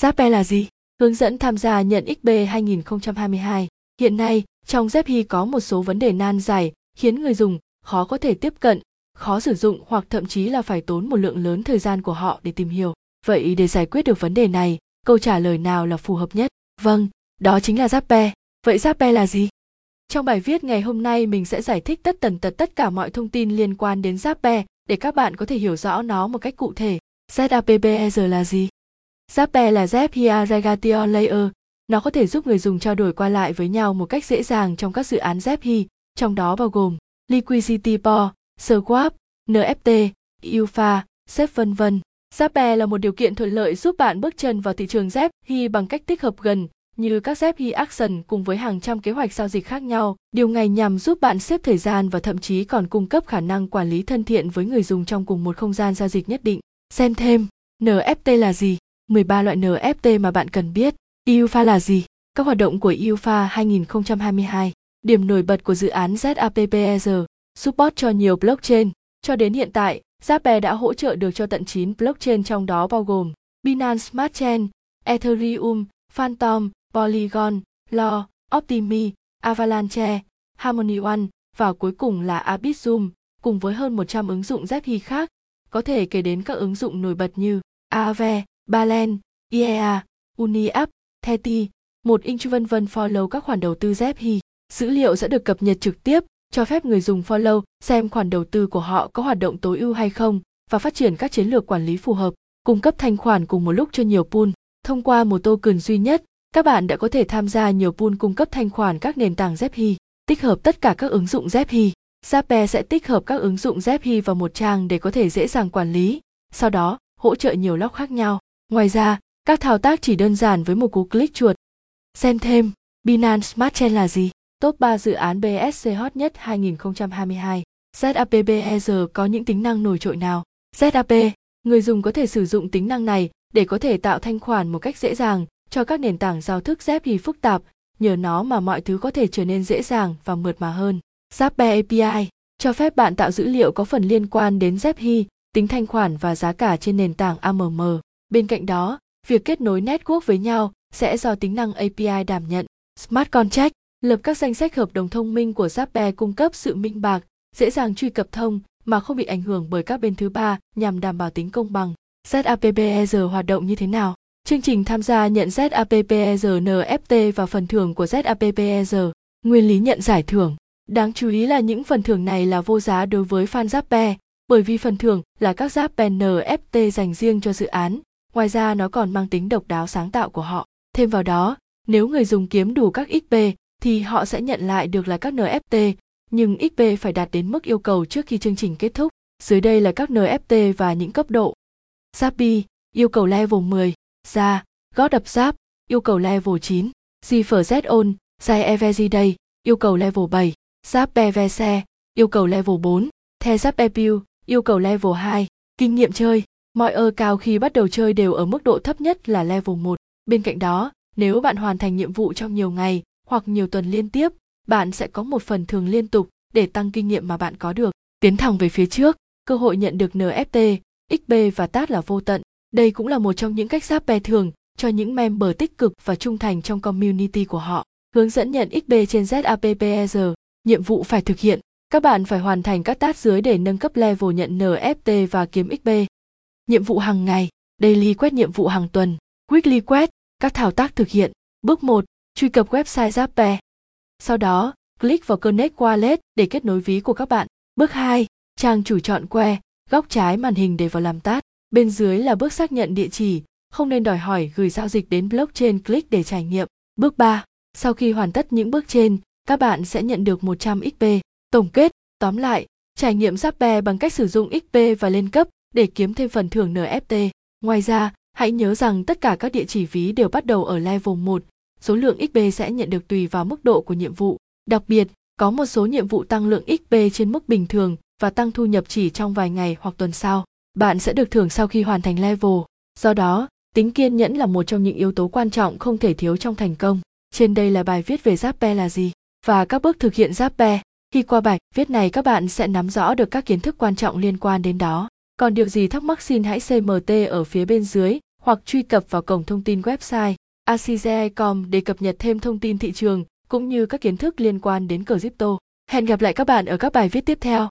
Zappe là gì? Hướng dẫn tham gia nhận XB 2022. Hiện nay, trong Zephy có một số vấn đề nan giải khiến người dùng khó có thể tiếp cận, khó sử dụng hoặc thậm chí là phải tốn một lượng lớn thời gian của họ để tìm hiểu. Vậy để giải quyết được vấn đề này, câu trả lời nào là phù hợp nhất? Vâng, đó chính là Zappe. Vậy Zappe là gì? Trong bài viết ngày hôm nay mình sẽ giải thích tất tần tật tất cả mọi thông tin liên quan đến Zappe để các bạn có thể hiểu rõ nó một cách cụ thể. ZAPPER là gì? Zappe là Zapier Regatio Layer. Nó có thể giúp người dùng trao đổi qua lại với nhau một cách dễ dàng trong các dự án Zapi, trong đó bao gồm Liquidity pool, Swap, NFT, UFA, Zep vân vân. Zappe là một điều kiện thuận lợi giúp bạn bước chân vào thị trường Zapi bằng cách tích hợp gần như các Zapi Action cùng với hàng trăm kế hoạch giao dịch khác nhau. Điều này nhằm giúp bạn xếp thời gian và thậm chí còn cung cấp khả năng quản lý thân thiện với người dùng trong cùng một không gian giao dịch nhất định. Xem thêm, NFT là gì? 13 loại NFT mà bạn cần biết. EUFA là gì? Các hoạt động của EUFA 2022. Điểm nổi bật của dự án ZAPPER, support cho nhiều blockchain. Cho đến hiện tại, Zappe đã hỗ trợ được cho tận 9 blockchain trong đó bao gồm Binance Smart Chain, Ethereum, Phantom, Polygon, Lo, Optimi, Avalanche, Harmony One và cuối cùng là Arbitrum, cùng với hơn 100 ứng dụng Zappy khác, có thể kể đến các ứng dụng nổi bật như Aave, Balen, IEA, UniApp, Theti, một inch vân vân follow các khoản đầu tư Zephy. Dữ liệu sẽ được cập nhật trực tiếp, cho phép người dùng follow xem khoản đầu tư của họ có hoạt động tối ưu hay không và phát triển các chiến lược quản lý phù hợp, cung cấp thanh khoản cùng một lúc cho nhiều pool. Thông qua một token duy nhất, các bạn đã có thể tham gia nhiều pool cung cấp thanh khoản các nền tảng Zephy, tích hợp tất cả các ứng dụng Zephy. Zappe sẽ tích hợp các ứng dụng Zephy vào một trang để có thể dễ dàng quản lý, sau đó hỗ trợ nhiều lock khác nhau. Ngoài ra, các thao tác chỉ đơn giản với một cú click chuột. Xem thêm, Binance Smart Chain là gì? Top 3 dự án BSC hot nhất 2022. ZAPBER có những tính năng nổi trội nào? ZAP, người dùng có thể sử dụng tính năng này để có thể tạo thanh khoản một cách dễ dàng cho các nền tảng giao thức ZAP phức tạp, nhờ nó mà mọi thứ có thể trở nên dễ dàng và mượt mà hơn. zappe API cho phép bạn tạo dữ liệu có phần liên quan đến zephi tính thanh khoản và giá cả trên nền tảng AMM. Bên cạnh đó, việc kết nối network với nhau sẽ do tính năng API đảm nhận. Smart Contract lập các danh sách hợp đồng thông minh của Zappe cung cấp sự minh bạch, dễ dàng truy cập thông mà không bị ảnh hưởng bởi các bên thứ ba nhằm đảm bảo tính công bằng. ZAPPER hoạt động như thế nào? Chương trình tham gia nhận ZAPPER NFT và phần thưởng của ZAPPER. Nguyên lý nhận giải thưởng. Đáng chú ý là những phần thưởng này là vô giá đối với fan Zappe bởi vì phần thưởng là các giáp pen NFT dành riêng cho dự án. Ngoài ra nó còn mang tính độc đáo sáng tạo của họ. Thêm vào đó, nếu người dùng kiếm đủ các XP thì họ sẽ nhận lại được là các NFT, nhưng XP phải đạt đến mức yêu cầu trước khi chương trình kết thúc. Dưới đây là các NFT và những cấp độ. Zappi, yêu cầu level 10, Ra, gót đập giáp, yêu cầu level 9, Zephyr Zon, Zai Evezi Day, yêu cầu level 7, Zap PVC, yêu cầu level 4, The Zap Epiu, yêu cầu level 2, kinh nghiệm chơi. Mọi ơ cao khi bắt đầu chơi đều ở mức độ thấp nhất là level 1. Bên cạnh đó, nếu bạn hoàn thành nhiệm vụ trong nhiều ngày hoặc nhiều tuần liên tiếp, bạn sẽ có một phần thường liên tục để tăng kinh nghiệm mà bạn có được. Tiến thẳng về phía trước, cơ hội nhận được NFT, XP và TAT là vô tận. Đây cũng là một trong những cách giáp bè thường cho những member tích cực và trung thành trong community của họ. Hướng dẫn nhận XP trên ZAPPER, nhiệm vụ phải thực hiện. Các bạn phải hoàn thành các task dưới để nâng cấp level nhận NFT và kiếm XP. Nhiệm vụ hàng ngày, daily quét nhiệm vụ hàng tuần, weekly quét, các thao tác thực hiện. Bước 1, truy cập website Zappe. Sau đó, click vào Connect Wallet để kết nối ví của các bạn. Bước 2, trang chủ chọn que, góc trái màn hình để vào làm tát. Bên dưới là bước xác nhận địa chỉ, không nên đòi hỏi gửi giao dịch đến blockchain click để trải nghiệm. Bước 3, sau khi hoàn tất những bước trên, các bạn sẽ nhận được 100 XP. Tổng kết, tóm lại, trải nghiệm Zappe bằng cách sử dụng XP và lên cấp để kiếm thêm phần thưởng NFT. Ngoài ra, hãy nhớ rằng tất cả các địa chỉ ví đều bắt đầu ở level 1, số lượng XP sẽ nhận được tùy vào mức độ của nhiệm vụ. Đặc biệt, có một số nhiệm vụ tăng lượng XP trên mức bình thường và tăng thu nhập chỉ trong vài ngày hoặc tuần sau. Bạn sẽ được thưởng sau khi hoàn thành level. Do đó, tính kiên nhẫn là một trong những yếu tố quan trọng không thể thiếu trong thành công. Trên đây là bài viết về Zappe là gì và các bước thực hiện Zappe. Khi qua bài viết này các bạn sẽ nắm rõ được các kiến thức quan trọng liên quan đến đó. Còn điều gì thắc mắc xin hãy CMT ở phía bên dưới, hoặc truy cập vào cổng thông tin website acgi.com để cập nhật thêm thông tin thị trường, cũng như các kiến thức liên quan đến crypto. Hẹn gặp lại các bạn ở các bài viết tiếp theo.